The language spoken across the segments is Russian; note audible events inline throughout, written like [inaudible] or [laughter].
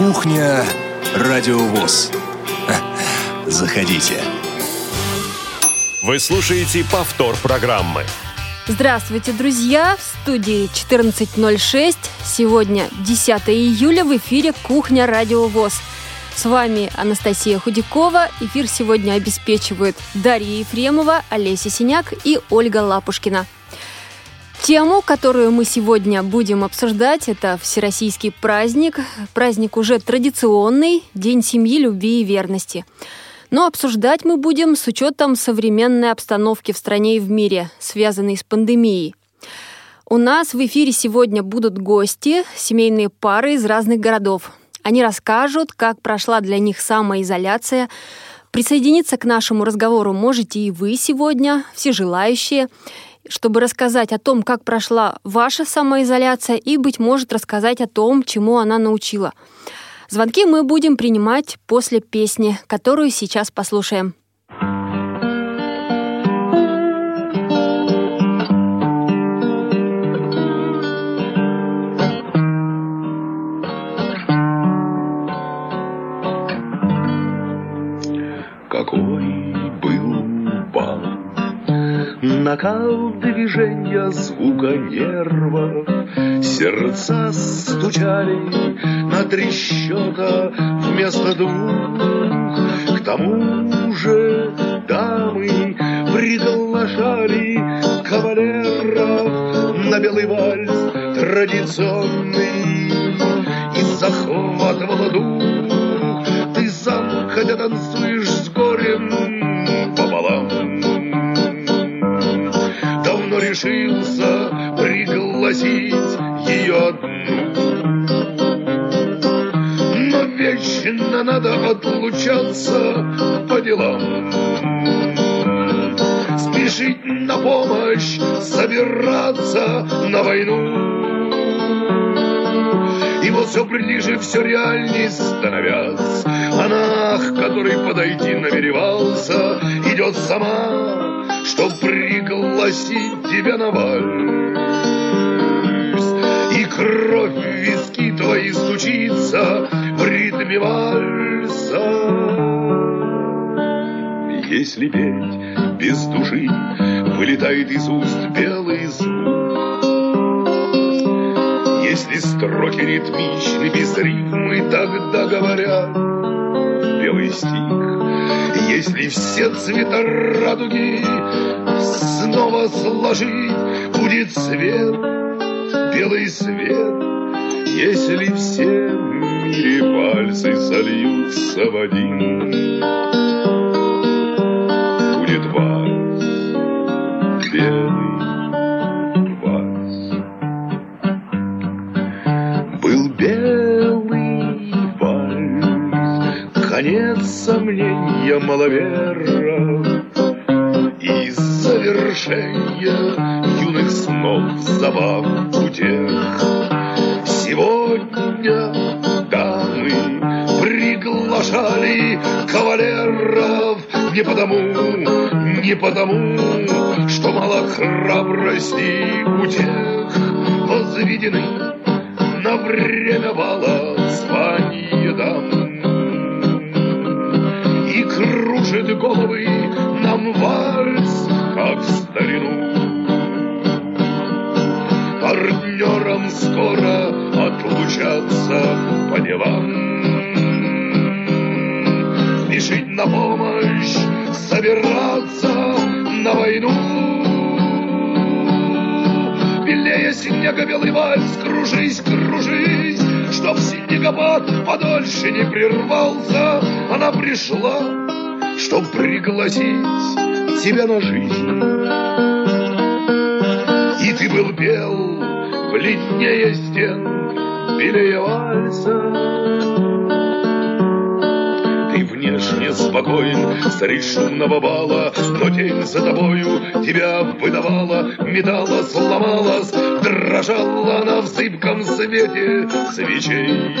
Кухня Радиовоз. [laughs] Заходите. Вы слушаете повтор программы. Здравствуйте, друзья! В студии 14.06. Сегодня 10 июля в эфире «Кухня Радио ВОЗ». С вами Анастасия Худякова. Эфир сегодня обеспечивают Дарья Ефремова, Олеся Синяк и Ольга Лапушкина. Тему, которую мы сегодня будем обсуждать, это Всероссийский праздник. Праздник уже традиционный, День семьи, любви и верности. Но обсуждать мы будем с учетом современной обстановки в стране и в мире, связанной с пандемией. У нас в эфире сегодня будут гости, семейные пары из разных городов. Они расскажут, как прошла для них самоизоляция. Присоединиться к нашему разговору можете и вы сегодня, все желающие чтобы рассказать о том, как прошла ваша самоизоляция и, быть может, рассказать о том, чему она научила. Звонки мы будем принимать после песни, которую сейчас послушаем. Накал движения звука нервов. Сердца стучали на три вместо двух. К тому же дамы приглашали кавалеров на белый вальс традиционный и захватывала дух. Пригласить ее одну. Но вечно надо отлучаться по делам. Спешить на помощь, собираться на войну. Вот все ближе, все реальней становясь, Она, к которой подойти намеревался, Идет сама, Чтоб пригласить тебя на вальс. Кровь в виски твои стучится в ритме вальса. Если петь без души, вылетает из уст белый звук. Если строки ритмичны, без рифмы, тогда говорят белый стих. Если все цвета радуги снова сложить, будет свет, белый свет. Если все в мире пальцы сольются в один, будет вальс, белый вальс. Был белый вальс, конец сомнения маловеров и завершение юных снов, забав, утех. Сегодня дамы приглашали кавалеров не потому, не потому, что мало храбрости у тех возведены на время бала звания дам. И кружит головы нам вальс, как в старину. Скоро отлучаться по делам. Спешить на помощь, собираться на войну. Белее снега белый вальс, кружись, кружись, Чтоб снегопад подольше не прервался, Она пришла, чтоб пригласить тебя на жизнь. И ты был бел, бледнее стен. Ты внешне спокоен, средь шумного бала, Но тень за тобою тебя выдавала, Металла сломалась, дрожала она в зыбком свете свечей.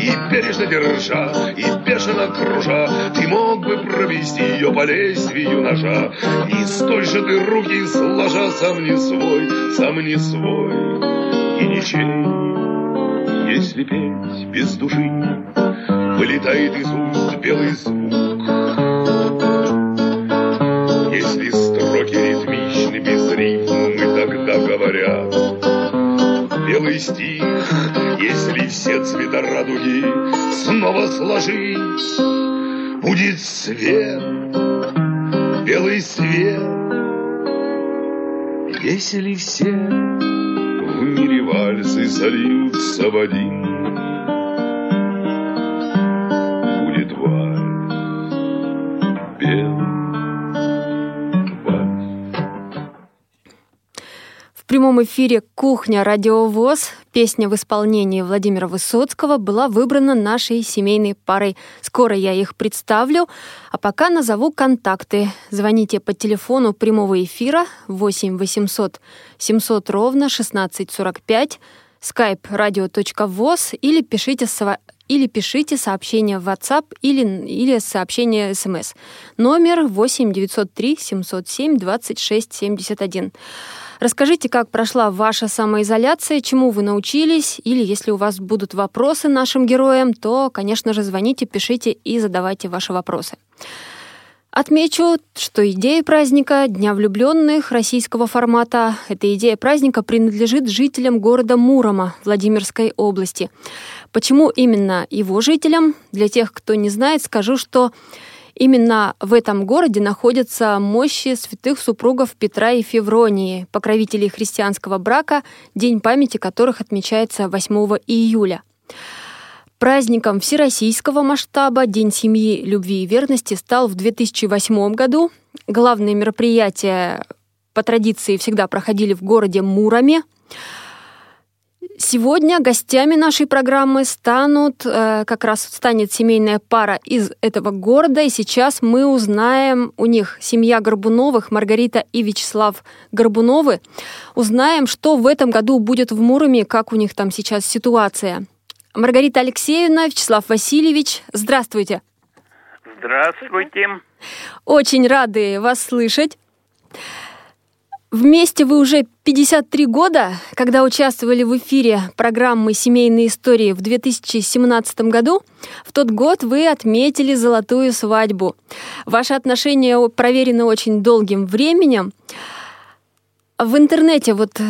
И бережно держа, и бешено кружа, Ты мог бы провести ее по лезвию ножа, И с той же ты руки сложа сам не свой, сам не свой и ничей. Если петь без души, вылетает из уст белый звук. Если строки ритмичны без рифмы, тогда говорят белый стих. Если все цвета радуги снова сложить, будет свет, белый свет. Если все вальсы сольются в один, будет вальс белый. В прямом эфире «Кухня. Радиовоз» песня в исполнении Владимира Высоцкого была выбрана нашей семейной парой. Скоро я их представлю, а пока назову контакты. Звоните по телефону прямого эфира 8 800 700 ровно 1645, skype radio.voz или пишите или пишите сообщение в WhatsApp или, или сообщение смс. Номер 8 903 707 26 71. Расскажите, как прошла ваша самоизоляция, чему вы научились, или если у вас будут вопросы нашим героям, то, конечно же, звоните, пишите и задавайте ваши вопросы. Отмечу, что идея праздника Дня влюбленных российского формата, эта идея праздника принадлежит жителям города Мурома Владимирской области. Почему именно его жителям? Для тех, кто не знает, скажу, что Именно в этом городе находятся мощи святых супругов Петра и Февронии, покровителей христианского брака, день памяти которых отмечается 8 июля. Праздником всероссийского масштаба День семьи, любви и верности стал в 2008 году. Главные мероприятия по традиции всегда проходили в городе Муроме. Сегодня гостями нашей программы станут, э, как раз станет семейная пара из этого города, и сейчас мы узнаем у них семья Горбуновых, Маргарита и Вячеслав Горбуновы, узнаем, что в этом году будет в Муроме, как у них там сейчас ситуация. Маргарита Алексеевна, Вячеслав Васильевич, здравствуйте. Здравствуйте. Очень рады вас слышать. Вместе вы уже 53 года, когда участвовали в эфире программы «Семейные истории» в 2017 году. В тот год вы отметили золотую свадьбу. Ваши отношения проверены очень долгим временем. В интернете вот э,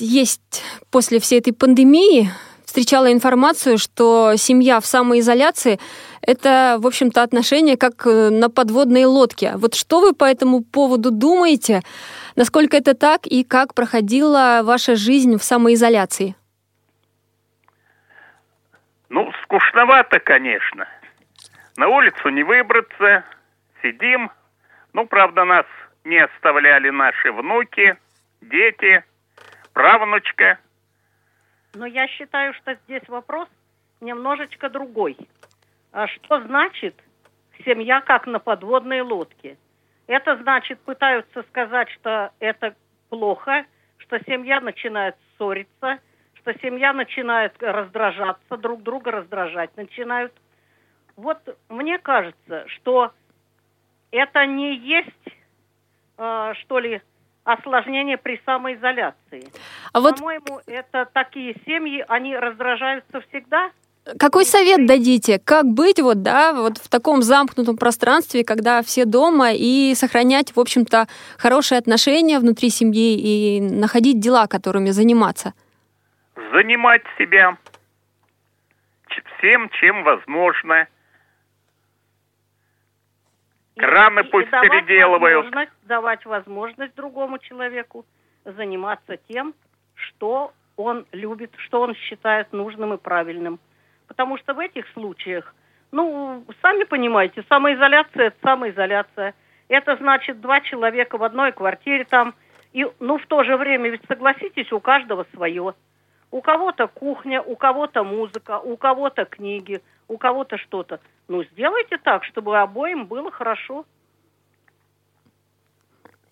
есть после всей этой пандемии встречала информацию, что семья в самоизоляции — это, в общем-то, отношения как э, на подводной лодке. Вот что вы по этому поводу думаете? Насколько это так и как проходила ваша жизнь в самоизоляции? Ну, скучновато, конечно. На улицу не выбраться, сидим. Ну, правда, нас не оставляли наши внуки, дети, правнучка. Но я считаю, что здесь вопрос немножечко другой. А что значит семья как на подводной лодке? Это значит, пытаются сказать, что это плохо, что семья начинает ссориться, что семья начинает раздражаться, друг друга раздражать начинают. Вот мне кажется, что это не есть, э, что ли, осложнение при самоизоляции. А вот... По-моему, это такие семьи, они раздражаются всегда – какой совет дадите? Как быть вот, да, вот в таком замкнутом пространстве, когда все дома, и сохранять, в общем-то, хорошие отношения внутри семьи и находить дела, которыми заниматься? Занимать себя всем, чем возможно. Краны и, пусть и давать переделывают. Возможность, давать возможность другому человеку заниматься тем, что он любит, что он считает нужным и правильным. Потому что в этих случаях, ну, сами понимаете, самоизоляция – это самоизоляция. Это значит два человека в одной квартире там. И, ну, в то же время, ведь согласитесь, у каждого свое. У кого-то кухня, у кого-то музыка, у кого-то книги, у кого-то что-то. Ну, сделайте так, чтобы обоим было хорошо.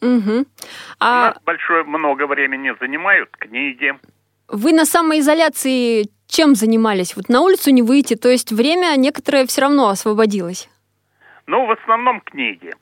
Угу. А... У нас большое много времени занимают книги. Вы на самоизоляции чем занимались? Вот на улицу не выйти, то есть время некоторое все равно освободилось. Ну, в основном книги.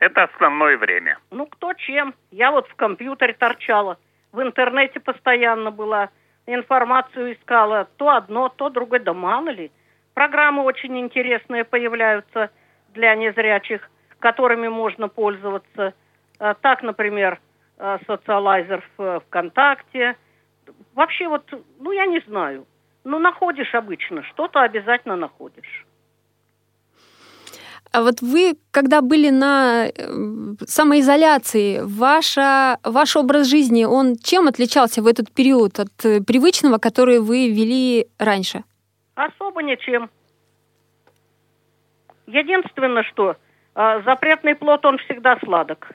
Это основное время. Ну, кто чем. Я вот в компьютере торчала, в интернете постоянно была. информацию искала. То одно, то другое, да мало ли. Программы очень интересные появляются для незрячих, которыми можно пользоваться. А, так, например, а, социалайзер в ВКонтакте. Вообще вот, ну я не знаю. Ну находишь обычно, что-то обязательно находишь. А вот вы, когда были на э, самоизоляции, ваша, ваш образ жизни, он чем отличался в этот период от э, привычного, который вы вели раньше? Особо ничем. Единственное, что э, запретный плод, он всегда сладок.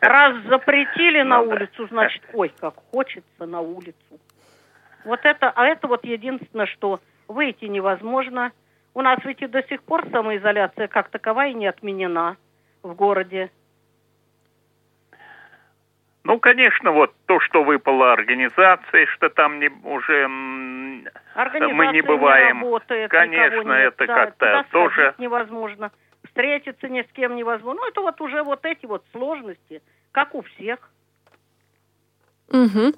Раз запретили на улицу, значит, ой, как хочется на улицу. Вот это, а это вот единственное, что выйти невозможно – у нас ведь и до сих пор самоизоляция как таковая не отменена в городе. Ну, конечно, вот то, что выпало организации, что там не, уже мы не бываем. Не работает, конечно, это да, как-то тоже невозможно. Встретиться ни с кем невозможно. Ну, это вот уже вот эти вот сложности, как у всех. Угу.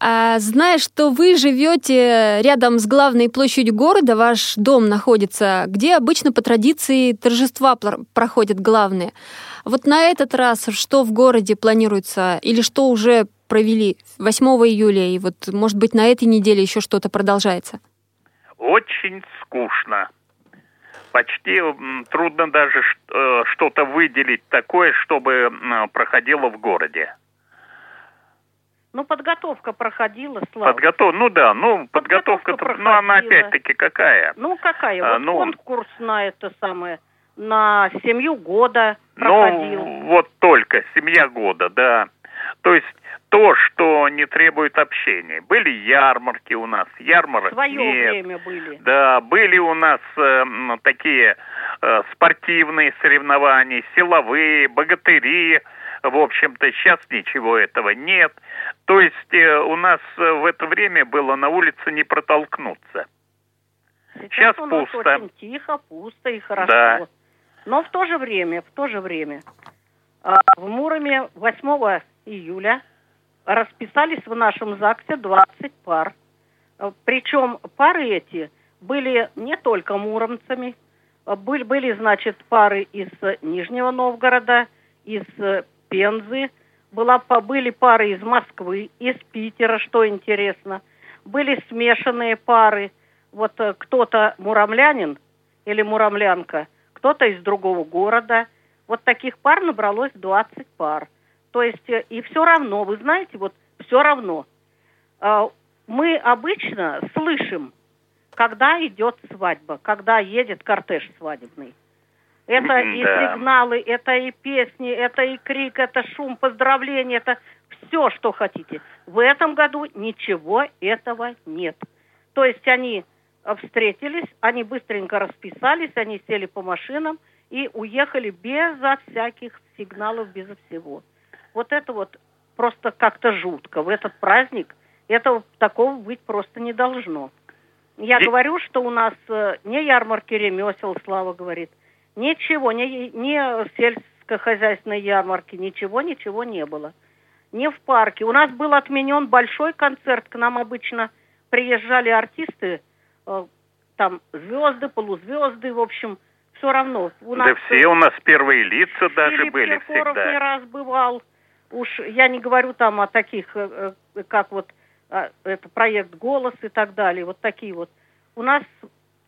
А, зная, что вы живете рядом с главной площадью города, ваш дом находится, где обычно по традиции торжества проходят главные. Вот на этот раз что в городе планируется или что уже провели 8 июля и вот, может быть, на этой неделе еще что-то продолжается? Очень скучно. Почти трудно даже э, что-то выделить такое, чтобы проходило в городе. Ну, подготовка проходила, Слава. Подготов... Ну да, ну, подготовка, подготовка ну, она опять-таки какая? Ну, какая? А, вот ну, конкурс на это самое, на семью года проходил. Ну, вот только семья года, да. То есть то, что не требует общения. Были ярмарки у нас, ярмарок Свое нет. время были. Да, были у нас э, такие э, спортивные соревнования, силовые, богатыри, в общем-то, сейчас ничего этого нет. То есть э, у нас э, в это время было на улице не протолкнуться. Сейчас, сейчас у нас пусто. очень тихо, пусто и хорошо. Да. Но в то же время, в то же время, а, в Муроме 8 июля расписались в нашем ЗАГСе 20 пар. А, Причем пары эти были не только муромцами, были, были, значит, пары из Нижнего Новгорода, из Пензы, была, были пары из Москвы, из Питера, что интересно. Были смешанные пары. Вот э, кто-то муромлянин или муромлянка, кто-то из другого города. Вот таких пар набралось 20 пар. То есть, э, и все равно, вы знаете, вот все равно. Э, мы обычно слышим, когда идет свадьба, когда едет кортеж свадебный. Это и да. сигналы, это и песни, это и крик, это шум, поздравления, это все, что хотите. В этом году ничего этого нет. То есть они э, встретились, они быстренько расписались, они сели по машинам и уехали безо всяких сигналов, безо всего. Вот это вот просто как-то жутко. В этот праздник этого такого быть просто не должно. Я говорю, что у нас э, не ярмарки ремесел, Слава говорит, Ничего, ни, ни сельскохозяйственной ярмарки, ничего, ничего не было. Не в парке. У нас был отменен большой концерт. К нам обычно приезжали артисты, э, там звезды, полузвезды, в общем, все равно. У нас, да все у нас первые лица даже были Киркоров всегда. не раз бывал. Уж я не говорю там о таких, э, э, как вот это проект «Голос» и так далее. Вот такие вот. У нас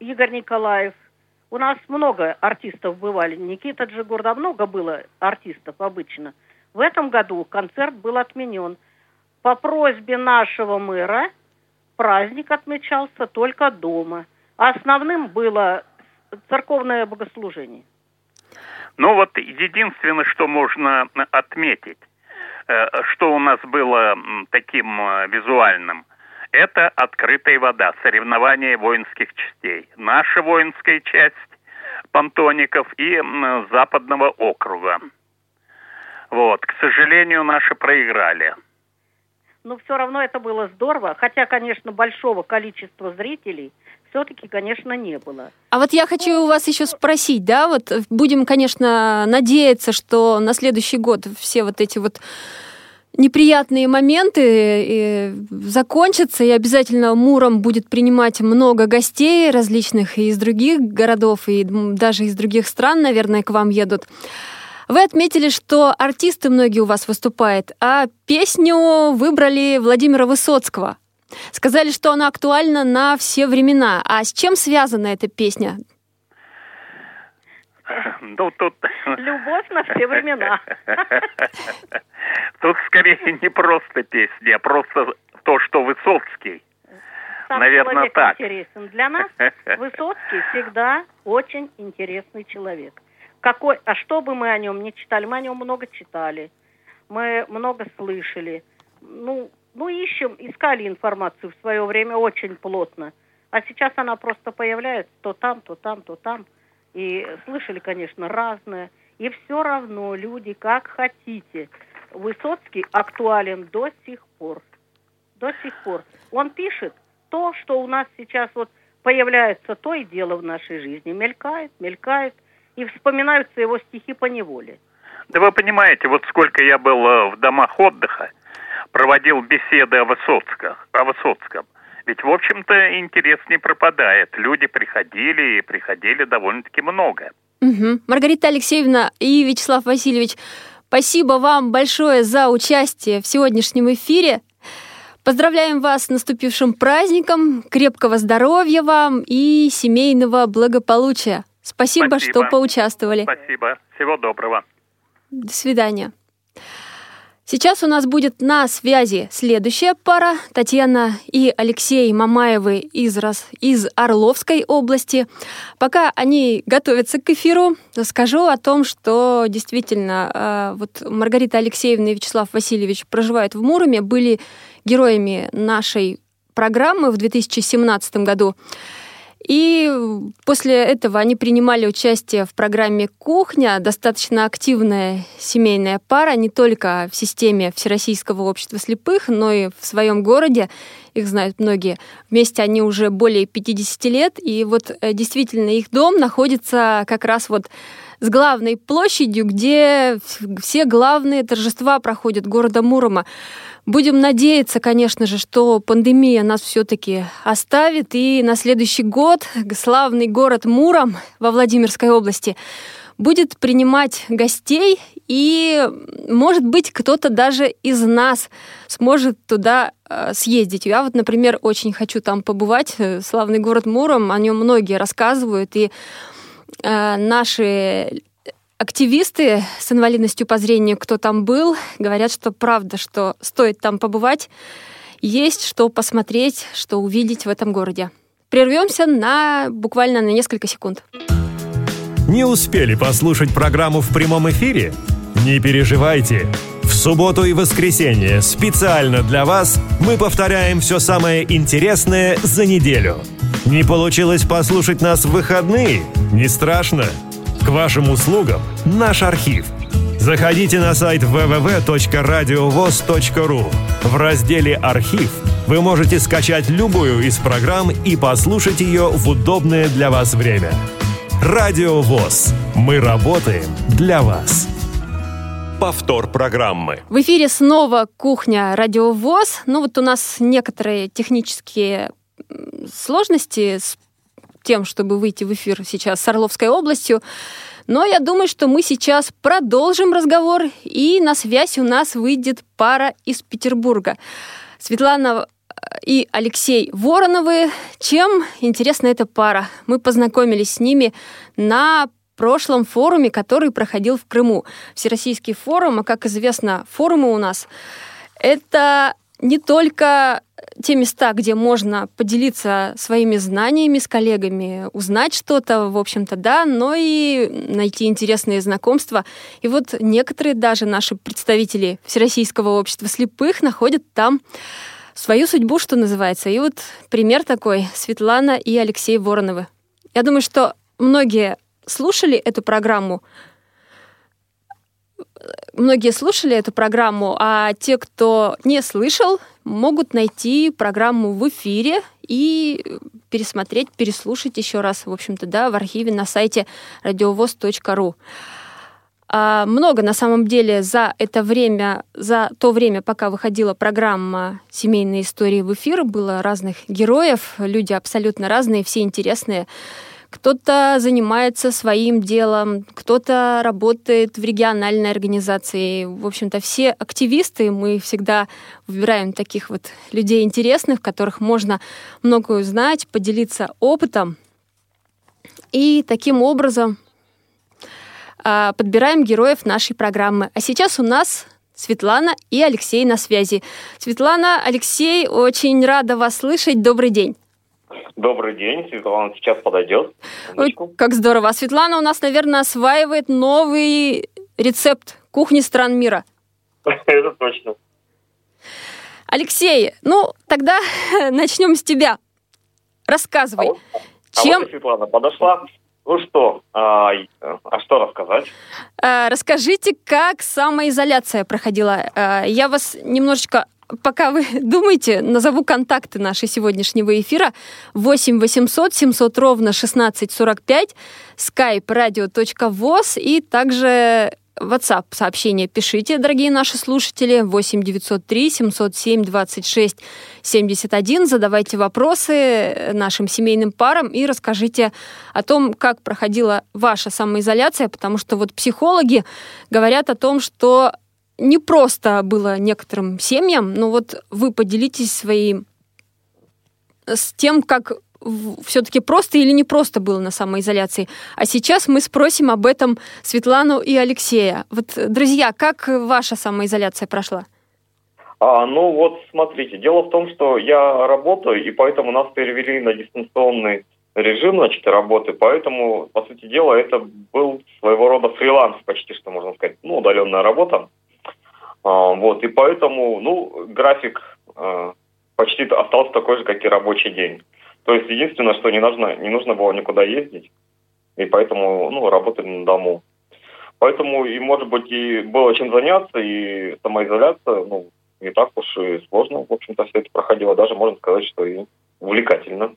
Игорь Николаев – у нас много артистов бывали. Никита Джигурда, много было артистов обычно. В этом году концерт был отменен. По просьбе нашего мэра праздник отмечался только дома. Основным было церковное богослужение. Ну вот единственное, что можно отметить, э, что у нас было таким э, визуальным, это открытая вода, соревнования воинских частей. Наша воинская часть понтоников и западного округа. Вот, к сожалению, наши проиграли. Но все равно это было здорово, хотя, конечно, большого количества зрителей все-таки, конечно, не было. А вот я хочу у вас еще спросить, да, вот будем, конечно, надеяться, что на следующий год все вот эти вот неприятные моменты закончатся, и обязательно Муром будет принимать много гостей различных и из других городов, и даже из других стран, наверное, к вам едут. Вы отметили, что артисты многие у вас выступают, а песню выбрали Владимира Высоцкого. Сказали, что она актуальна на все времена. А с чем связана эта песня? [laughs] Ну, тут... Любовь на все времена. [laughs] Тут скорее не просто песня, а просто то, что Высоцкий. Сам Наверное, так. интересен. Для нас [laughs] Высоцкий всегда очень интересный человек. Какой, а что бы мы о нем не читали, мы о нем много читали, мы много слышали. Ну, ну, ищем, искали информацию в свое время очень плотно. А сейчас она просто появляется то там, то там, то там. И слышали, конечно, разное. И все равно люди, как хотите. Высоцкий актуален до сих пор. До сих пор. Он пишет то, что у нас сейчас вот появляется то и дело в нашей жизни. Мелькает, мелькает. И вспоминаются его стихи по неволе. Да вы понимаете, вот сколько я был э, в домах отдыха, проводил беседы о Высоцком, о Высоцком. Ведь, в общем-то, интерес не пропадает. Люди приходили и приходили довольно-таки много. Угу. Маргарита Алексеевна и Вячеслав Васильевич, спасибо вам большое за участие в сегодняшнем эфире. Поздравляем вас с наступившим праздником, крепкого здоровья вам и семейного благополучия. Спасибо, Спасибо. что поучаствовали. Спасибо. Всего доброго. До свидания. Сейчас у нас будет на связи следующая пара. Татьяна и Алексей Мамаевы из, из Орловской области. Пока они готовятся к эфиру, скажу о том, что действительно э, вот Маргарита Алексеевна и Вячеслав Васильевич проживают в Муроме, были героями нашей программы в 2017 году. И после этого они принимали участие в программе «Кухня», достаточно активная семейная пара, не только в системе Всероссийского общества слепых, но и в своем городе. Их знают многие. Вместе они уже более 50 лет, и вот э, действительно их дом находится как раз вот с главной площадью, где все главные торжества проходят города Мурома. Будем надеяться, конечно же, что пандемия нас все-таки оставит, и на следующий год славный город Муром во Владимирской области будет принимать гостей, и, может быть, кто-то даже из нас сможет туда э, съездить. Я вот, например, очень хочу там побывать. Славный город Муром, о нем многие рассказывают, и э, наши активисты с инвалидностью по зрению, кто там был, говорят, что правда, что стоит там побывать, есть что посмотреть, что увидеть в этом городе. Прервемся на буквально на несколько секунд. Не успели послушать программу в прямом эфире? Не переживайте. В субботу и воскресенье специально для вас мы повторяем все самое интересное за неделю. Не получилось послушать нас в выходные? Не страшно. К вашим услугам наш архив. Заходите на сайт www.radiovoz.ru. В разделе «Архив» вы можете скачать любую из программ и послушать ее в удобное для вас время. Радио ВОЗ. Мы работаем для вас. Повтор программы. В эфире снова кухня Радио ВОЗ. Ну вот у нас некоторые технические сложности с тем, чтобы выйти в эфир сейчас с Орловской областью. Но я думаю, что мы сейчас продолжим разговор, и на связь у нас выйдет пара из Петербурга. Светлана э, и Алексей Вороновы. Чем интересна эта пара? Мы познакомились с ними на прошлом форуме, который проходил в Крыму. Всероссийский форум, а как известно, форумы у нас — это не только те места, где можно поделиться своими знаниями с коллегами, узнать что-то, в общем-то, да, но и найти интересные знакомства. И вот некоторые даже наши представители Всероссийского общества слепых находят там свою судьбу, что называется. И вот пример такой — Светлана и Алексей Вороновы. Я думаю, что многие слушали эту программу, многие слушали эту программу, а те, кто не слышал, могут найти программу в эфире и пересмотреть, переслушать еще раз, в общем-то, да, в архиве на сайте радиовоз.ру. А, много на самом деле за это время, за то время, пока выходила программа «Семейные истории» в эфир, было разных героев, люди абсолютно разные, все интересные. Кто-то занимается своим делом, кто-то работает в региональной организации. В общем-то, все активисты, мы всегда выбираем таких вот людей интересных, которых можно многое узнать, поделиться опытом. И таким образом а, подбираем героев нашей программы. А сейчас у нас Светлана и Алексей на связи. Светлана, Алексей, очень рада вас слышать. Добрый день. Добрый день, Светлана сейчас подойдет. Ой, как здорово. А Светлана у нас, наверное, осваивает новый рецепт кухни стран мира. [laughs] Это точно. Алексей, ну тогда [laughs] начнем с тебя. Рассказывай. А вот, чем... а вот Светлана подошла. Ну что, а, а что рассказать? А, расскажите, как самоизоляция проходила. А, я вас немножечко пока вы [laughs] думаете, назову контакты нашей сегодняшнего эфира. 8 800 700 ровно 1645, skype radio.voz и также WhatsApp сообщение пишите, дорогие наши слушатели, 8 903 707 26 71. Задавайте вопросы нашим семейным парам и расскажите о том, как проходила ваша самоизоляция, потому что вот психологи говорят о том, что не просто было некоторым семьям, но вот вы поделитесь своим с тем, как все-таки просто или не просто было на самоизоляции. А сейчас мы спросим об этом Светлану и Алексея. Вот, друзья, как ваша самоизоляция прошла? А, ну вот, смотрите, дело в том, что я работаю, и поэтому нас перевели на дистанционный режим, значит, работы, поэтому, по сути дела, это был своего рода фриланс, почти что можно сказать, ну, удаленная работа. А, вот, и поэтому, ну, график а, почти остался такой же, как и рабочий день. То есть единственное, что не нужно, не нужно было никуда ездить, и поэтому, ну, работали на дому. Поэтому, и, может быть, и было чем заняться, и самоизоляция, ну, не так уж и сложно, в общем-то, все это проходило. Даже можно сказать, что и увлекательно.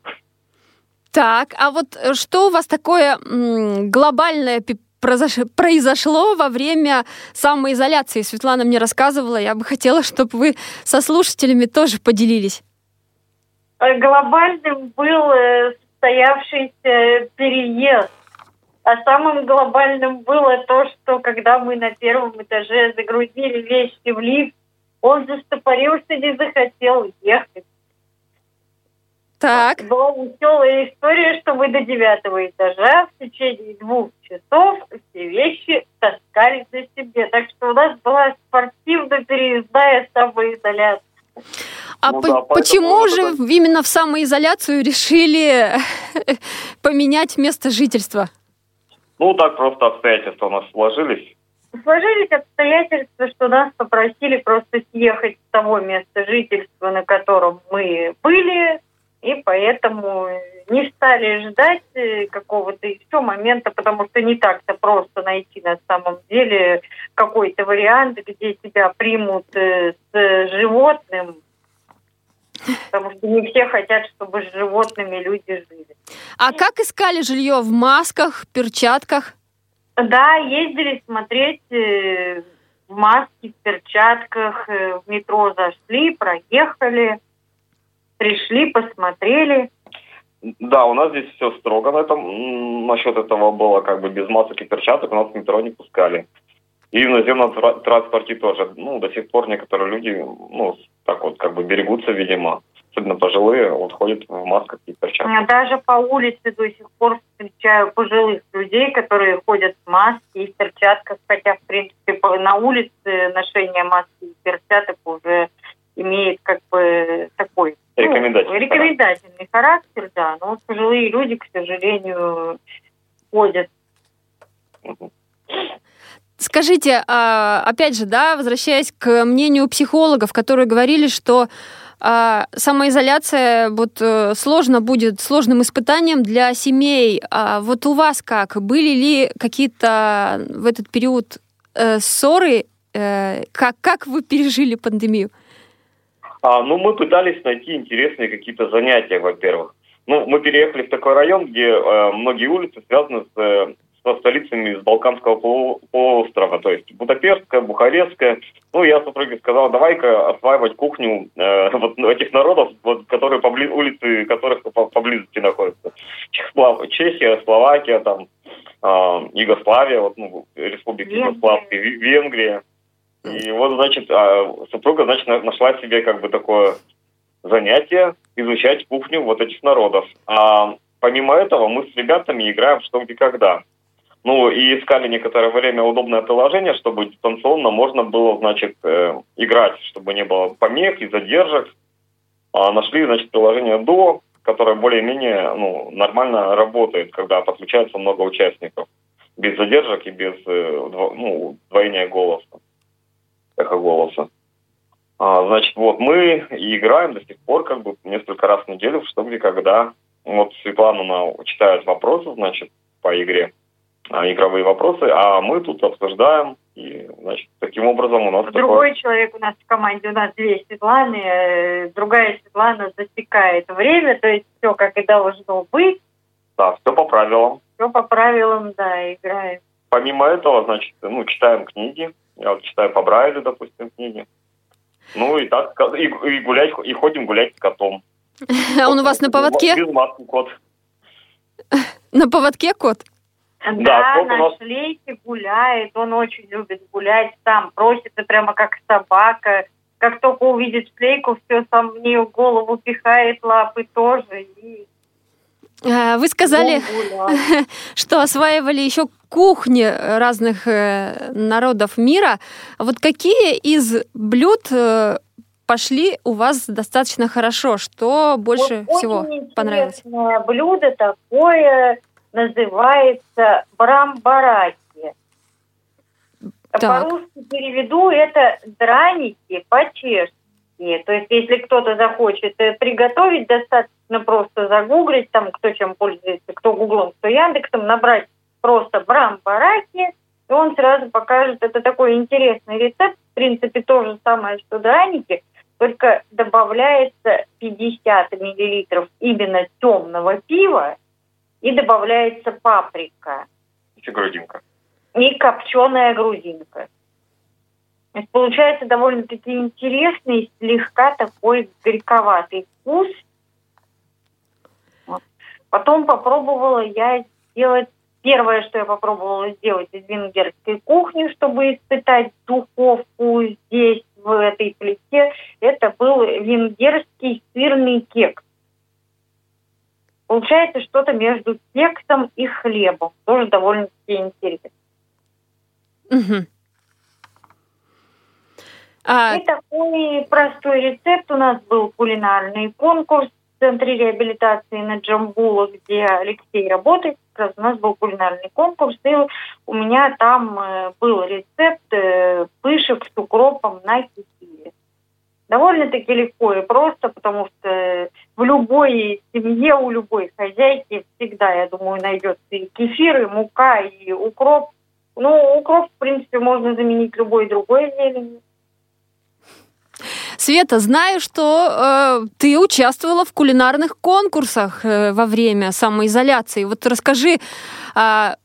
Так, а вот э, что у вас такое глобальное произошло во время самоизоляции. Светлана мне рассказывала, я бы хотела, чтобы вы со слушателями тоже поделились. Э, глобальным был э, состоявшийся переезд. А самым глобальным было то, что когда мы на первом этаже загрузили вещи в лифт, он застопорился, не захотел ехать. Так. Была веселая история, что мы до девятого этажа в течение двух часов все вещи таскали на себе. Так что у нас была спортивно-переездная самоизоляция. А ну, по- да, почему же это... именно в самоизоляцию решили поменять место жительства? Ну, так просто обстоятельства у нас сложились. Сложились обстоятельства, что нас попросили просто съехать с того места жительства, на котором мы были, и поэтому не стали ждать э, какого-то еще момента, потому что не так-то просто найти на самом деле какой-то вариант, где тебя примут э, с животным, потому что не все хотят, чтобы с животными люди жили. А как искали жилье? В масках, перчатках? Да, ездили смотреть э, в маске, в перчатках, в метро зашли, проехали пришли, посмотрели. Да, у нас здесь все строго на этом. Насчет этого было как бы без масок и перчаток у нас в метро не пускали. И в наземном транспорте тоже. Ну, до сих пор некоторые люди, ну, так вот, как бы берегутся, видимо. Особенно пожилые, вот ходят в масках и перчатках. Я даже по улице до сих пор встречаю пожилых людей, которые ходят в маске и в перчатках, хотя, в принципе, на улице ношение маски и перчаток уже имеет как бы такой Рекомендательный, ну, рекомендательный характер. характер, да. Но пожилые люди, к сожалению, ходят. Скажите, а, опять же, да, возвращаясь к мнению психологов, которые говорили, что а, самоизоляция вот э, сложно будет сложным испытанием для семей. А вот у вас как? Были ли какие-то в этот период э, ссоры? Э, как, как вы пережили пандемию? А, ну, мы пытались найти интересные какие-то занятия, во-первых. Ну, мы переехали в такой район, где э, многие улицы связаны с, э, со столицами с Балканского полуострова, то есть Будапештская, Бухарестская. Ну, я супруге сказал, давай-ка осваивать кухню э, [laughs] вот этих народов, вот, которые побли... улицы которых поблизости находятся. Чехслав... Чехия, Словакия, там, э, Югославия, вот, ну, Республика Югославская, Венгрия. И вот, значит, э, супруга, значит, нашла себе как бы такое занятие изучать кухню вот этих народов. А помимо этого мы с ребятами играем что где когда. Ну и искали некоторое время удобное приложение, чтобы дистанционно можно было, значит, э, играть, чтобы не было помех и задержек. А нашли, значит, приложение Duo, которое более-менее ну, нормально работает, когда подключается много участников. Без задержек и без э, ну, двоения голоса, эхо голоса. А, значит, вот мы и играем до сих пор, как бы несколько раз в неделю, что где когда. Вот Светлана читает вопросы, значит, по игре, а, игровые вопросы, а мы тут обсуждаем. И, значит, таким образом у нас... Другой такое... человек у нас в команде, у нас две Светланы, э, другая Светлана засекает время, то есть все как и должно быть. Да, все по правилам. Все по правилам, да, играем. Помимо этого, значит, ну, читаем книги. Я вот читаю по Брайлю, допустим, книги. Ну и так, и, и гулять, и ходим гулять с котом. А [laughs] он у вас на поводке? Без маски кот. [laughs] На поводке кот? Да, да на шлейке гуляет, он очень любит гулять сам, просится прямо как собака. Как только увидит шлейку, все сам в нее голову пихает, лапы тоже. И вы сказали, [laughs] что осваивали еще кухни разных э, народов мира. Вот какие из блюд э, пошли у вас достаточно хорошо? Что больше вот всего понравилось? блюдо такое называется брамбараки. По-русски переведу это драники по-чешски. То есть, если кто-то захочет э, приготовить, достаточно просто загуглить, там, кто чем пользуется, кто гуглом, кто Яндексом, набрать просто брамбараки, и он сразу покажет. Это такой интересный рецепт, в принципе, то же самое, что драники, только добавляется 50 миллилитров именно темного пива и добавляется паприка. И грудинка. И копченая грудинка. То есть получается довольно-таки интересный, слегка такой горьковатый вкус. Вот. Потом попробовала я сделать Первое, что я попробовала сделать из венгерской кухни, чтобы испытать духовку здесь, в этой плите, это был венгерский сырный кекс. Получается что-то между кексом и хлебом. Тоже довольно-таки интересно. Угу. А... И такой простой рецепт у нас был кулинарный конкурс в Центре реабилитации на Джамбула, где Алексей работает. Как раз у нас был кулинарный конкурс, и у меня там э, был рецепт э, пышек с укропом на кефире. Довольно-таки легко и просто, потому что в любой семье, у любой хозяйки всегда, я думаю, найдется и кефир, и мука, и укроп. Ну, укроп, в принципе, можно заменить любой другой зеленью. Света, знаю, что э, ты участвовала в кулинарных конкурсах э, во время самоизоляции. Вот расскажи, э,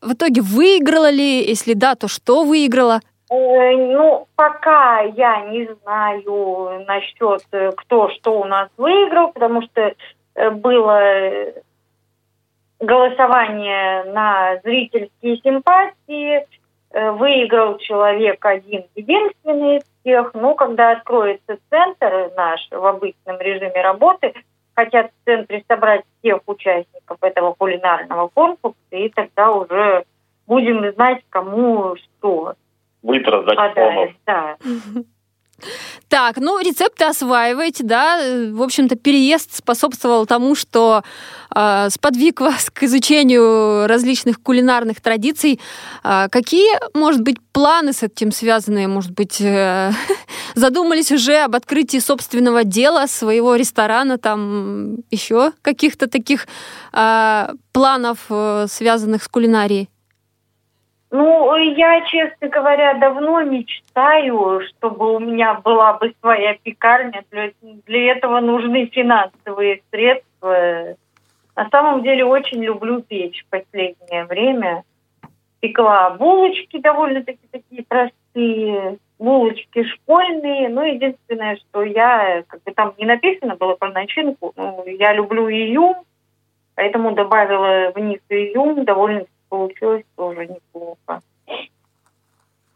в итоге выиграла ли? Если да, то что выиграла? Э, ну, пока я не знаю насчет, э, кто что у нас выиграл, потому что э, было голосование на зрительские симпатии, выиграл человек один единственный, всех. Но когда откроется центр наш в обычном режиме работы, хотят в центре собрать всех участников этого кулинарного конкурса, и тогда уже будем знать, кому что. Будет раздать бонус. Да. Так, ну рецепты осваиваете, да? В общем-то, переезд способствовал тому, что э, сподвиг вас к изучению различных кулинарных традиций. Э, какие, может быть, планы с этим связанные? Может быть, э, [laughs] задумались уже об открытии собственного дела, своего ресторана, там еще каких-то таких э, планов, э, связанных с кулинарией? Ну, я, честно говоря, давно мечтаю, чтобы у меня была бы своя пекарня. Для, для этого нужны финансовые средства. На самом деле очень люблю печь в последнее время. пекла булочки довольно-таки такие простые, булочки школьные. Ну, единственное, что я, как бы там не написано было про начинку, ну, я люблю изюм, поэтому добавила в них изюм, довольно получилось тоже неплохо.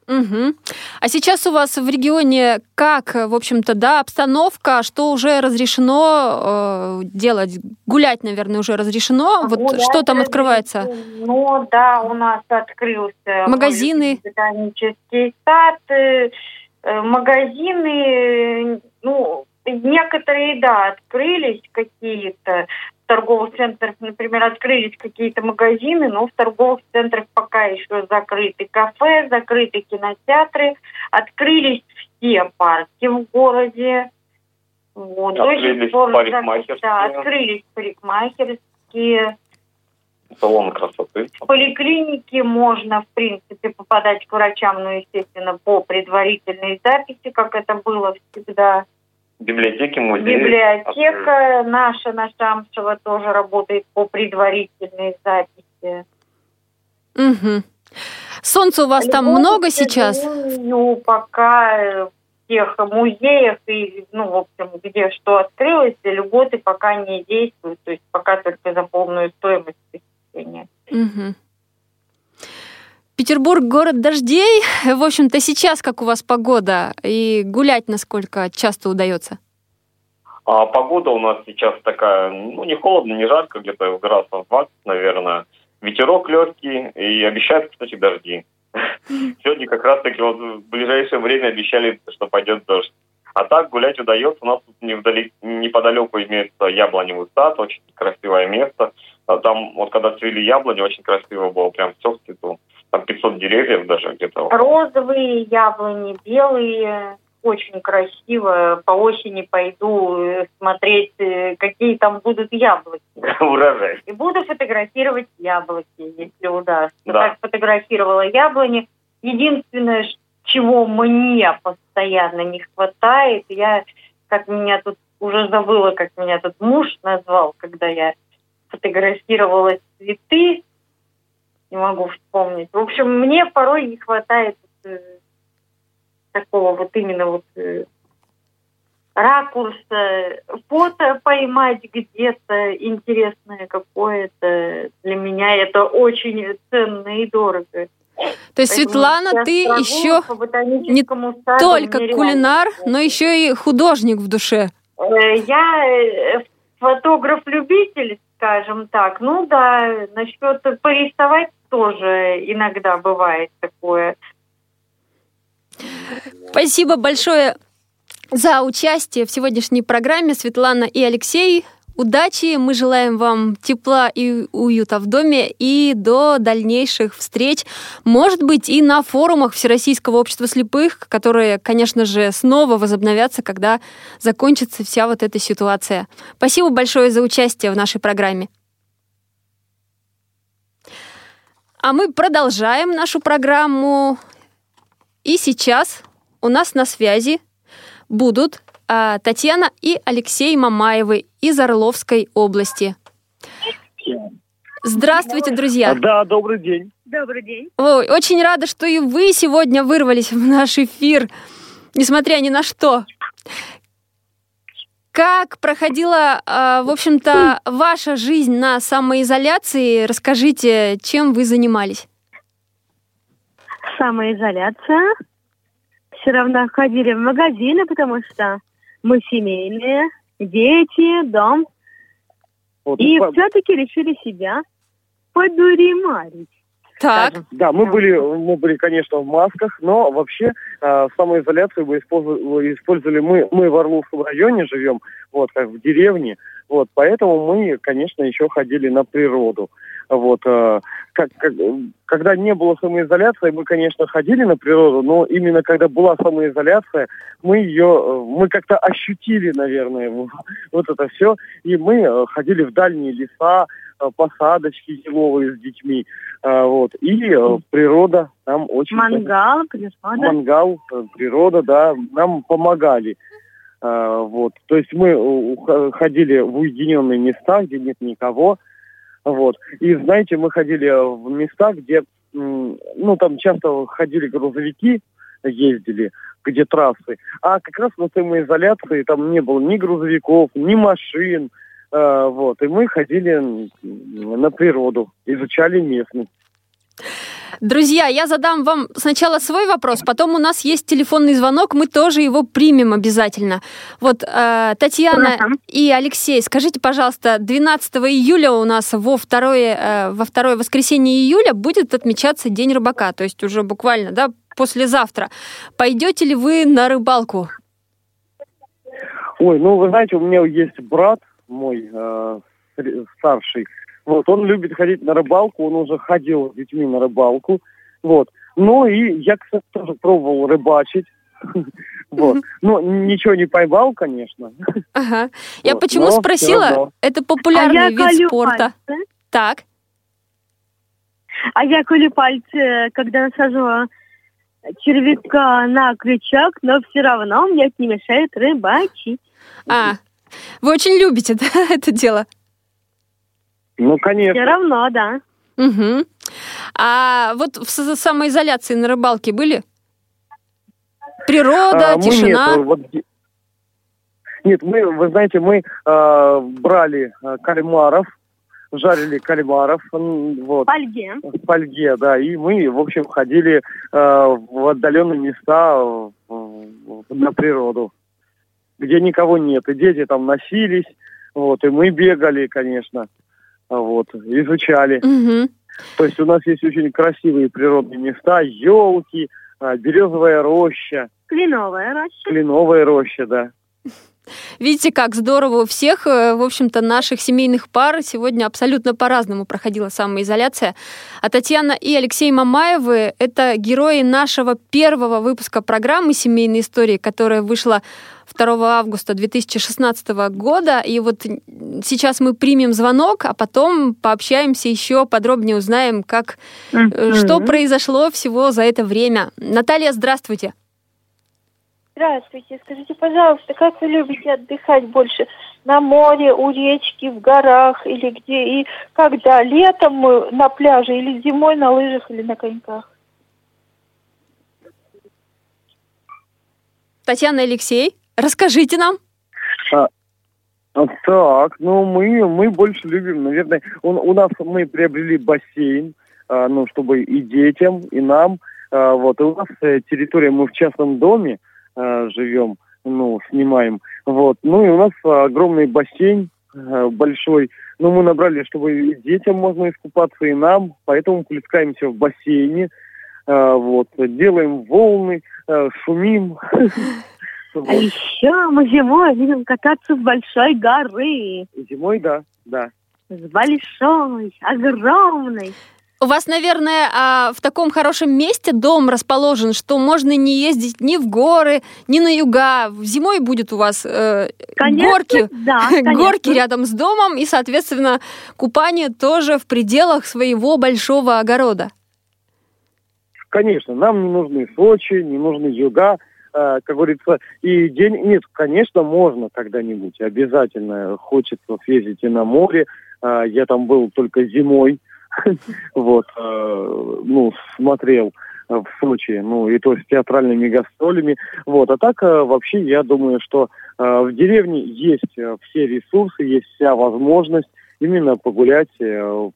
Угу. А сейчас у вас в регионе как, в общем-то, да, обстановка, что уже разрешено э, делать? Гулять, наверное, уже разрешено. Гулять вот что там открывается? Ну да, у нас открылся Магазины. ботанический сад, э, магазины, ну некоторые да открылись какие-то торговых центрах, например, открылись какие-то магазины, но в торговых центрах пока еще закрыты кафе, закрыты кинотеатры, открылись все парки в городе. Вот, открылись пор парикмахерские. Да, открылись парикмахерские. Салон красоты. В поликлинике можно, в принципе, попадать к врачам, но, естественно, по предварительной записи, как это было всегда. Библиотеки, музеи. Библиотека наша, наша Амшева тоже работает по предварительной записи. Угу. Солнца у вас там много сейчас? Ну, пока в тех музеях и, ну, в общем, где что открылось, льготы пока не действуют, то есть пока только за полную стоимость посещения. Угу. Петербург город дождей. В общем-то, сейчас как у вас погода? И гулять насколько часто удается? А погода у нас сейчас такая, ну, не холодно, не жарко, где-то градусов 20, наверное. Ветерок легкий и обещают, кстати, дожди. Сегодня как раз-таки вот в ближайшее время обещали, что пойдет дождь. А так гулять удается. У нас тут невдали, неподалеку имеется яблоневый сад, очень красивое место. А там вот когда цвели яблони, очень красиво было, прям все в цвету там 500 деревьев даже где-то. Розовые яблони, белые, очень красиво. По осени пойду э, смотреть, э, какие там будут яблоки. [laughs] Урожай. И буду фотографировать яблоки, если удастся. Да. Так фотографировала яблони. Единственное, чего мне постоянно не хватает, я, как меня тут уже забыла, как меня тут муж назвал, когда я фотографировала цветы, не могу вспомнить. В общем, мне порой не хватает э, такого вот именно вот э, ракурса, фото поймать где-то интересное какое-то. Для меня это очень ценно и дорого. То есть, Светлана, ты еще не только кулинар, но еще и художник в душе. Э, я э, фотограф-любитель, скажем так. Ну да, насчет порисовать тоже иногда бывает такое. Спасибо большое за участие в сегодняшней программе, Светлана и Алексей. Удачи, мы желаем вам тепла и уюта в доме и до дальнейших встреч, может быть, и на форумах Всероссийского общества слепых, которые, конечно же, снова возобновятся, когда закончится вся вот эта ситуация. Спасибо большое за участие в нашей программе. А мы продолжаем нашу программу. И сейчас у нас на связи будут а, Татьяна и Алексей Мамаевы из Орловской области. Здравствуйте, друзья. Да, добрый день. Добрый день. Ой, очень рада, что и вы сегодня вырвались в наш эфир, несмотря ни на что. Как проходила, а, в общем-то, ваша жизнь на самоизоляции? Расскажите, чем вы занимались? Самоизоляция. Все равно ходили в магазины, потому что мы семейные, дети, дом. Вот, и по... все-таки решили себя подуримарить. Так. Да, мы были, мы были, конечно, в масках, но вообще э, самоизоляцию мы использовали, использовали мы, мы в Орловском районе живем, вот, как в деревне, вот, поэтому мы, конечно, еще ходили на природу. Вот, э, как, как, когда не было самоизоляции, мы, конечно, ходили на природу, но именно когда была самоизоляция, мы ее, мы как-то ощутили, наверное, [laughs] вот это все, и мы э, ходили в дальние леса, Э, посадочки зимовые с детьми. Э, вот. И э, природа нам очень... Мангал, природа. Мангал, природа, да, нам помогали. Вот. То есть мы ходили в уединенные места, где нет никого. Вот. И знаете, мы ходили в места, где ну, там часто ходили грузовики, ездили, где трассы. А как раз на самоизоляции там не было ни грузовиков, ни машин. Э, вот. И мы ходили на природу, изучали местность. Друзья, я задам вам сначала свой вопрос, потом у нас есть телефонный звонок, мы тоже его примем обязательно. Вот, э, Татьяна и Алексей, скажите, пожалуйста, 12 июля у нас во второе, э, во второе воскресенье июля будет отмечаться День рыбака, то есть уже буквально, да, послезавтра. Пойдете ли вы на рыбалку? Ой, ну вы знаете, у меня есть брат мой э, старший. Вот, он любит ходить на рыбалку, он уже ходил с детьми на рыбалку. Вот. Ну и я, кстати, тоже пробовал рыбачить. [laughs] Вот. Ну, ничего не поймал, конечно. Ага. Я почему спросила? Это популярный а вид спорта. Так. А я колю пальцы, когда насажу червяка на крючок, но все равно мне это не мешает рыбачить. А, вы очень любите, [laughs] да, это дело? Ну, конечно. Все равно, да. Угу. А вот в самоизоляции на рыбалке были? Природа, а, тишина? Нет, вот, нет, мы, вы знаете, мы э, брали э, кальмаров, жарили кальмаров. Вот, в фольге. В фольге, да. И мы, в общем, ходили э, в отдаленные места э, на природу, где никого нет. И дети там носились, вот, и мы бегали, конечно, вот, изучали. Угу. То есть у нас есть очень красивые природные места, елки, а, березовая роща. Кленовая роща. Кленовая роща, да. Видите, как здорово у всех, э, в общем-то, наших семейных пар сегодня абсолютно по-разному проходила самоизоляция. А Татьяна и Алексей Мамаевы – это герои нашего первого выпуска программы «Семейные истории», которая вышла 2 августа 2016 года. И вот сейчас мы примем звонок, а потом пообщаемся еще, подробнее узнаем, как, mm-hmm. что произошло всего за это время. Наталья, здравствуйте. Здравствуйте. Скажите, пожалуйста, как вы любите отдыхать больше? На море, у речки, в горах или где? И когда? Летом на пляже или зимой на лыжах или на коньках? Татьяна Алексей, расскажите нам. А, а, так, ну мы, мы больше любим, наверное, у, у нас мы приобрели бассейн, а, ну, чтобы и детям, и нам. А, вот, и у нас э, территория, мы в частном доме, э, живем, ну, снимаем. Вот. Ну и у нас огромный бассейн э, большой. Ну, мы набрали, чтобы и детям можно искупаться, и нам. Поэтому плескаемся в бассейне. Э, вот. Делаем волны, э, [laughs] А еще мы зимой будем кататься с большой горы. Зимой, да, да. С большой, огромной. У вас, наверное, а, в таком хорошем месте дом расположен, что можно не ездить ни в горы, ни на юга. Зимой будет у вас э, конечно, горки, да, [laughs] горки рядом с домом, и, соответственно, купание тоже в пределах своего большого огорода. Конечно, нам не нужны Сочи, не нужны юга, как говорится, и день... Нет, конечно, можно когда-нибудь, обязательно хочется съездить и на море. Э, я там был только зимой, [laughs] вот, э, ну, смотрел в Сочи, ну, и то с театральными гастролями, вот, а так э, вообще я думаю, что э, в деревне есть все ресурсы, есть вся возможность именно погулять,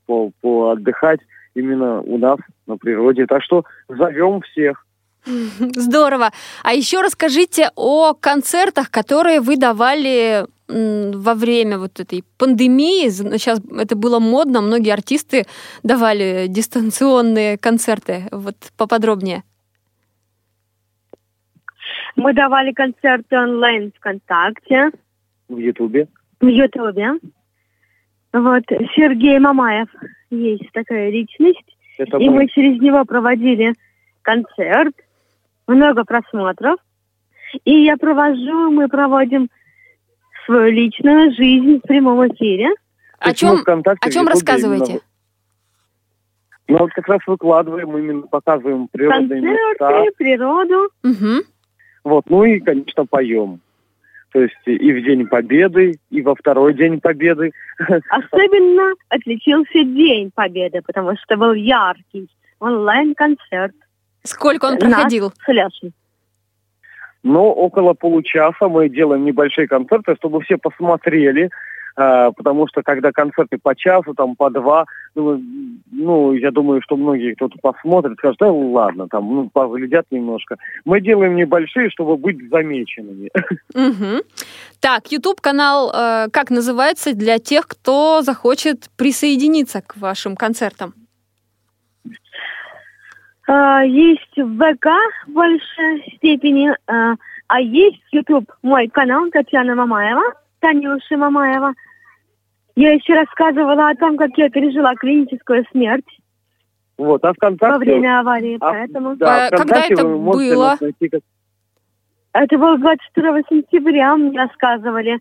по, поотдыхать именно у нас на природе, так что зовем всех. [laughs] Здорово. А еще расскажите о концертах, которые вы давали во время вот этой пандемии, сейчас это было модно, многие артисты давали дистанционные концерты. Вот поподробнее. Мы давали концерты онлайн ВКонтакте. В Ютубе. В Ютубе. Вот, Сергей Мамаев есть такая личность. Это и мы... мы через него проводили концерт, много просмотров. И я провожу, мы проводим свою личную жизнь в прямом эфире. О чем, о чем рассказываете? Именно... Ну, вот как раз выкладываем, именно показываем природные Концерты, места. природу. Угу. Вот, ну и, конечно, поем. То есть и в День Победы, и во второй День Победы. [laughs] Особенно отличился День Победы, потому что был яркий, онлайн-концерт. Сколько он проходил? Нас Ну, около получаса мы делаем небольшие концерты, чтобы все посмотрели, а, потому что когда концерты по часу, там по два, ну, ну я думаю, что многие кто-то посмотрит, скажут, да ладно, там, ну, поглядят немножко. Мы делаем небольшие, чтобы быть замеченными. Угу. Так, YouTube-канал э, как называется для тех, кто захочет присоединиться к вашим концертам? А, есть ВК в большей степени, а, а есть YouTube, мой канал Татьяна Мамаева, Танюша Мамаева – я еще рассказывала о том, как я пережила клиническую смерть. Вот, а ВКонтакте... Во время аварии, а, поэтому... Да, а, когда это было? Найти, как... Это было 22 сентября, мне рассказывали.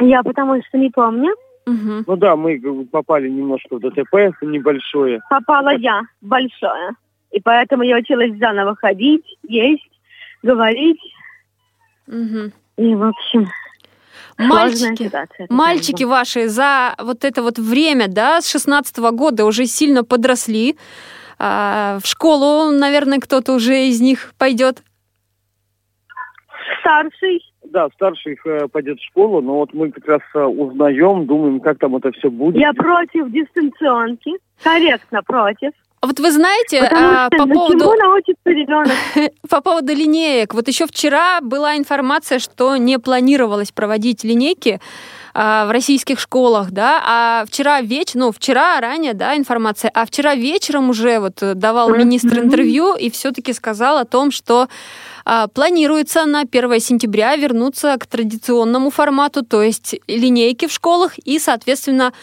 Я потому что не помню. Угу. Ну да, мы попали немножко в ДТП небольшое. Попала я большое. И поэтому я училась заново ходить, есть, говорить. Угу. И, в общем... Мальчики, ситуация, мальчики ваши за вот это вот время, да, с 16 -го года уже сильно подросли. А, в школу, наверное, кто-то уже из них пойдет. Старший. Да, старший э, пойдет в школу, но вот мы как раз э, узнаем, думаем, как там это все будет. Я против дистанционки, корректно против. Вот вы знаете, а, по поводу... [laughs] по поводу линеек. Вот еще вчера была информация, что не планировалось проводить линейки а, в российских школах, да, а вчера вечером, ну, вчера ранее, да, информация, а вчера вечером уже вот давал министр интервью и все-таки сказал о том, что а, планируется на 1 сентября вернуться к традиционному формату, то есть линейки в школах и, соответственно,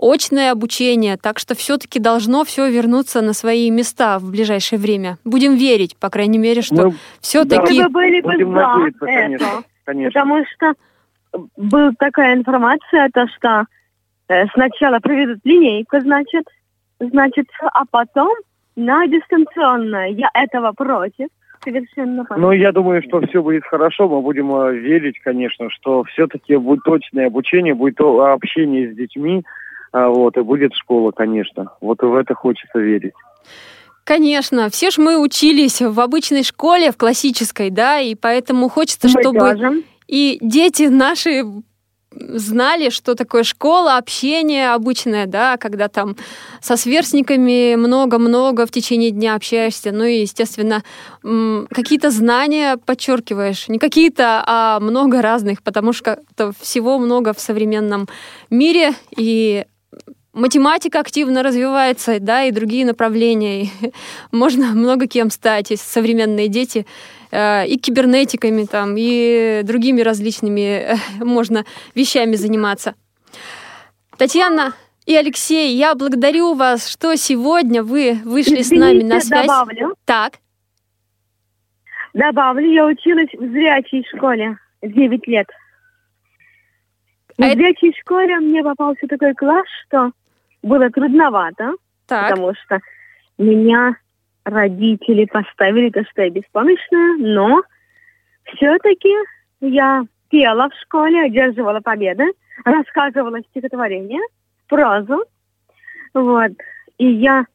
очное обучение, так что все-таки должно все вернуться на свои места в ближайшее время. Будем верить, по крайней мере, что Мы, все-таки... Да, были бы за конечно, конечно. Потому что была такая информация, то что э, сначала проведут линейку, значит, значит, а потом на дистанционное. Я этого против. Совершенно понятно. Ну, я думаю, что все будет хорошо. Мы будем э, верить, конечно, что все-таки будет точное обучение, будет общение с детьми, вот, и будет школа, конечно. Вот в это хочется верить. Конечно, все же мы учились в обычной школе, в классической, да, и поэтому хочется, мы чтобы тоже. и дети наши знали, что такое школа, общение обычное, да, когда там со сверстниками много-много в течение дня общаешься, ну и, естественно, какие-то знания подчеркиваешь, не какие-то, а много разных, потому что всего много в современном мире, и математика активно развивается, да, и другие направления. [laughs] Можно много кем стать, если современные дети э, и кибернетиками там, и другими различными э, [laughs] можно вещами заниматься. Татьяна и Алексей, я благодарю вас, что сегодня вы вышли Извините, с нами на связь. Добавлю. Так. Добавлю, я училась в зрячей школе 9 лет. В а зрячей это... школе мне попался такой класс, что было трудновато, так. потому что меня родители поставили, то, что я беспомощная, но все-таки я пела в школе, одерживала победы, рассказывала стихотворения, прозу, вот, и я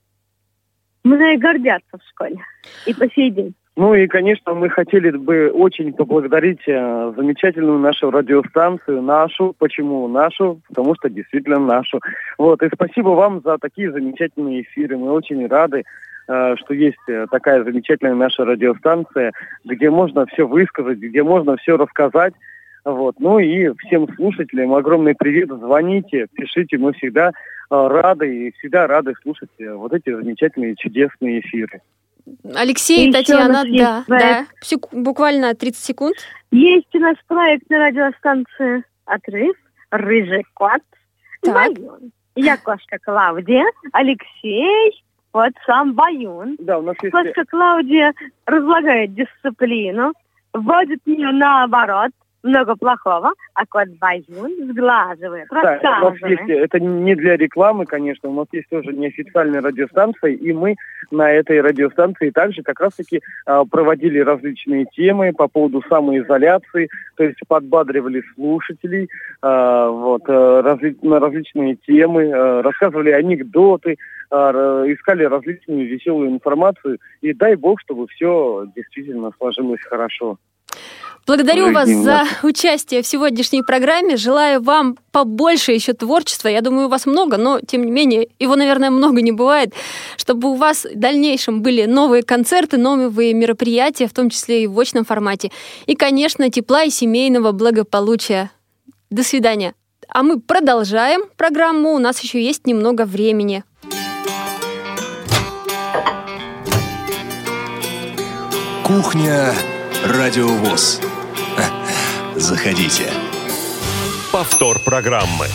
мной гордятся в школе и по сей день. Ну и, конечно, мы хотели бы очень поблагодарить э, замечательную нашу радиостанцию, нашу. Почему нашу? Потому что действительно нашу. Вот, и спасибо вам за такие замечательные эфиры. Мы очень рады, э, что есть э, такая замечательная наша радиостанция, где можно все высказать, где можно все рассказать. Вот. Ну и всем слушателям огромный привет. Звоните, пишите. Мы всегда рады и всегда рады слушать вот эти замечательные, чудесные эфиры. Алексей, и Татьяна, да, да. Сек- буквально 30 секунд. Есть у нас проект на радиостанции «Отрыв», «Рыжий кот», «Баюн». Я кошка Клавдия, Алексей, вот сам Баюн. Да, у нас есть... Кошка Клаудия разлагает дисциплину, вводит ее наоборот, много плохого, а кот Баюн сглаживает, да, у нас есть, это не для рекламы, конечно, у нас есть тоже неофициальная радиостанция, и мы на этой радиостанции также как раз-таки э, проводили различные темы по поводу самоизоляции, то есть подбадривали слушателей э, вот, э, разли- на различные темы, э, рассказывали анекдоты, э, искали различную веселую информацию. И дай бог, чтобы все действительно сложилось хорошо. Благодарю вас за участие в сегодняшней программе. Желаю вам побольше еще творчества. Я думаю, у вас много, но тем не менее, его, наверное, много не бывает. Чтобы у вас в дальнейшем были новые концерты, новые мероприятия, в том числе и в очном формате. И, конечно, тепла и семейного благополучия. До свидания. А мы продолжаем программу. У нас еще есть немного времени. Кухня Радиовоз. Заходите. Повтор программы.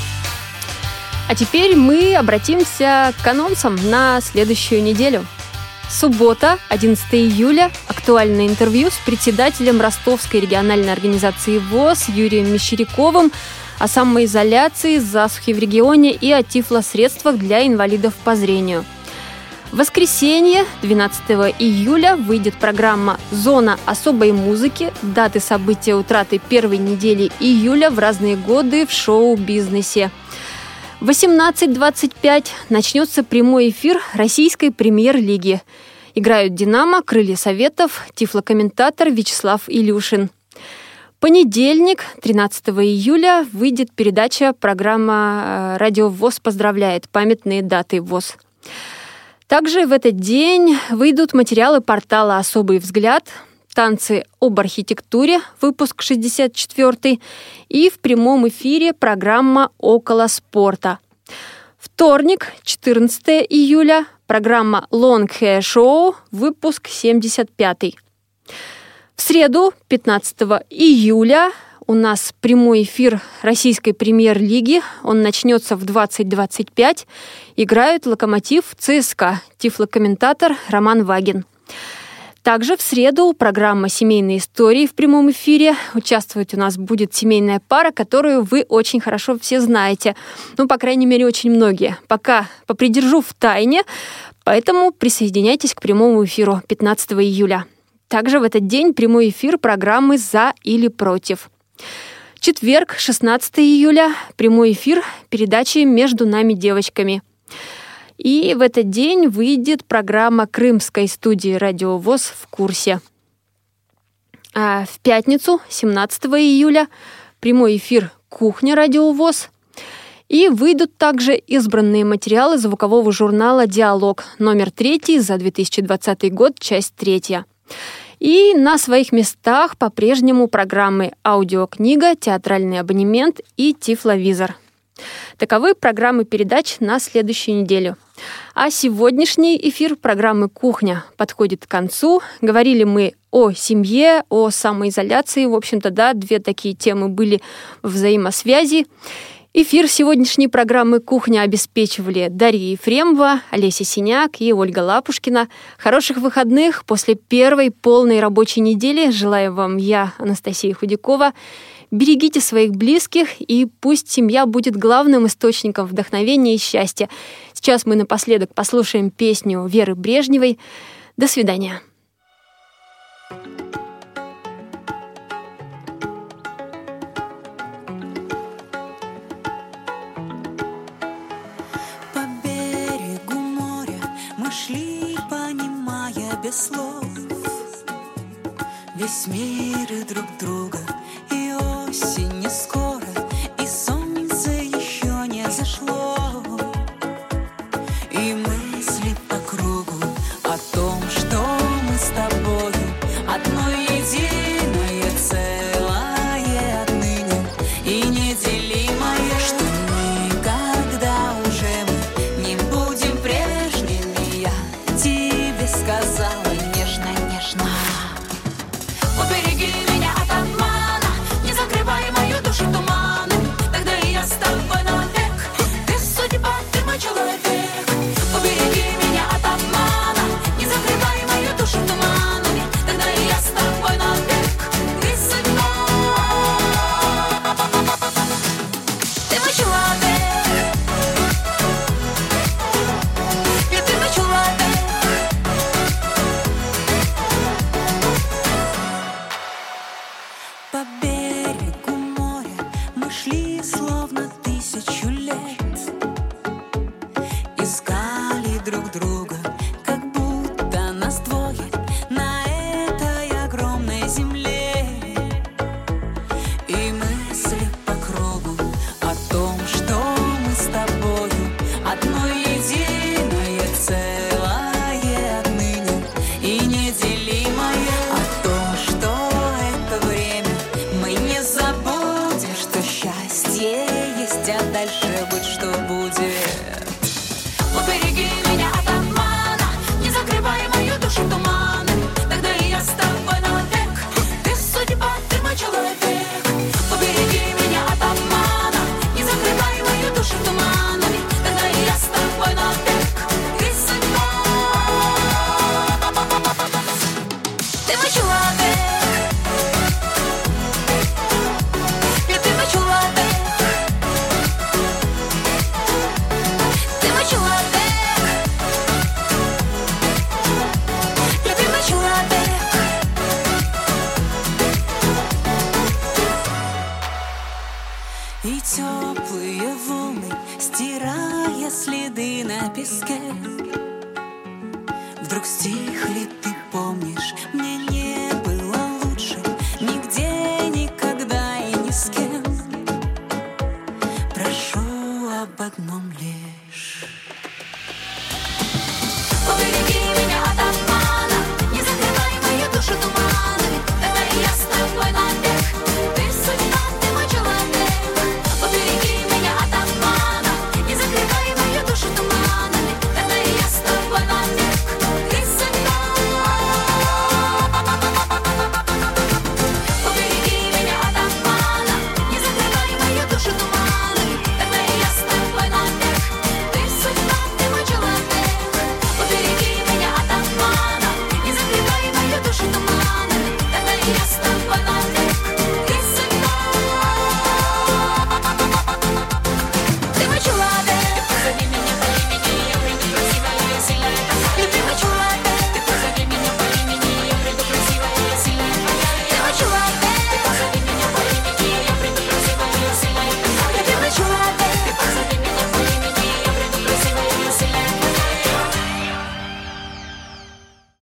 А теперь мы обратимся к анонсам на следующую неделю. Суббота, 11 июля. Актуальное интервью с председателем Ростовской региональной организации ВОЗ Юрием Мещеряковым о самоизоляции, засухе в регионе и о тифлосредствах для инвалидов по зрению – в воскресенье, 12 июля, выйдет программа «Зона особой музыки. Даты события утраты первой недели июля в разные годы в шоу-бизнесе». В 18.25 начнется прямой эфир российской премьер-лиги. Играют «Динамо», «Крылья Советов», тифлокомментатор Вячеслав Илюшин. Понедельник, 13 июля, выйдет передача программа э, «Радио ВОЗ поздравляет. Памятные даты ВОЗ». Также в этот день выйдут материалы портала «Особый взгляд», танцы об архитектуре, выпуск 64 и в прямом эфире программа «Около спорта». Вторник, 14 июля, программа Long Hair Show, выпуск 75. В среду, 15 июля, у нас прямой эфир российской премьер-лиги. Он начнется в 20.25. Играют «Локомотив» ЦСКА. Тифлокомментатор Роман Вагин. Также в среду программа «Семейные истории» в прямом эфире. Участвовать у нас будет семейная пара, которую вы очень хорошо все знаете. Ну, по крайней мере, очень многие. Пока попридержу в тайне, поэтому присоединяйтесь к прямому эфиру 15 июля. Также в этот день прямой эфир программы «За или против». Четверг, 16 июля, прямой эфир передачи «Между нами девочками». И в этот день выйдет программа крымской студии «Радио ВОЗ» в курсе. А в пятницу, 17 июля, прямой эфир «Кухня Радио ВОЗ». И выйдут также избранные материалы звукового журнала «Диалог» номер третий за 2020 год, часть третья. И на своих местах по-прежнему программы «Аудиокнига», «Театральный абонемент» и «Тифловизор». Таковы программы передач на следующую неделю. А сегодняшний эфир программы «Кухня» подходит к концу. Говорили мы о семье, о самоизоляции. В общем-то, да, две такие темы были в взаимосвязи. Эфир сегодняшней программы «Кухня» обеспечивали Дарья Ефремова, Олеся Синяк и Ольга Лапушкина. Хороших выходных после первой полной рабочей недели. Желаю вам я, Анастасия Худякова. Берегите своих близких, и пусть семья будет главным источником вдохновения и счастья. Сейчас мы напоследок послушаем песню Веры Брежневой. До свидания. Без слов. Весь мир и друг друга И осень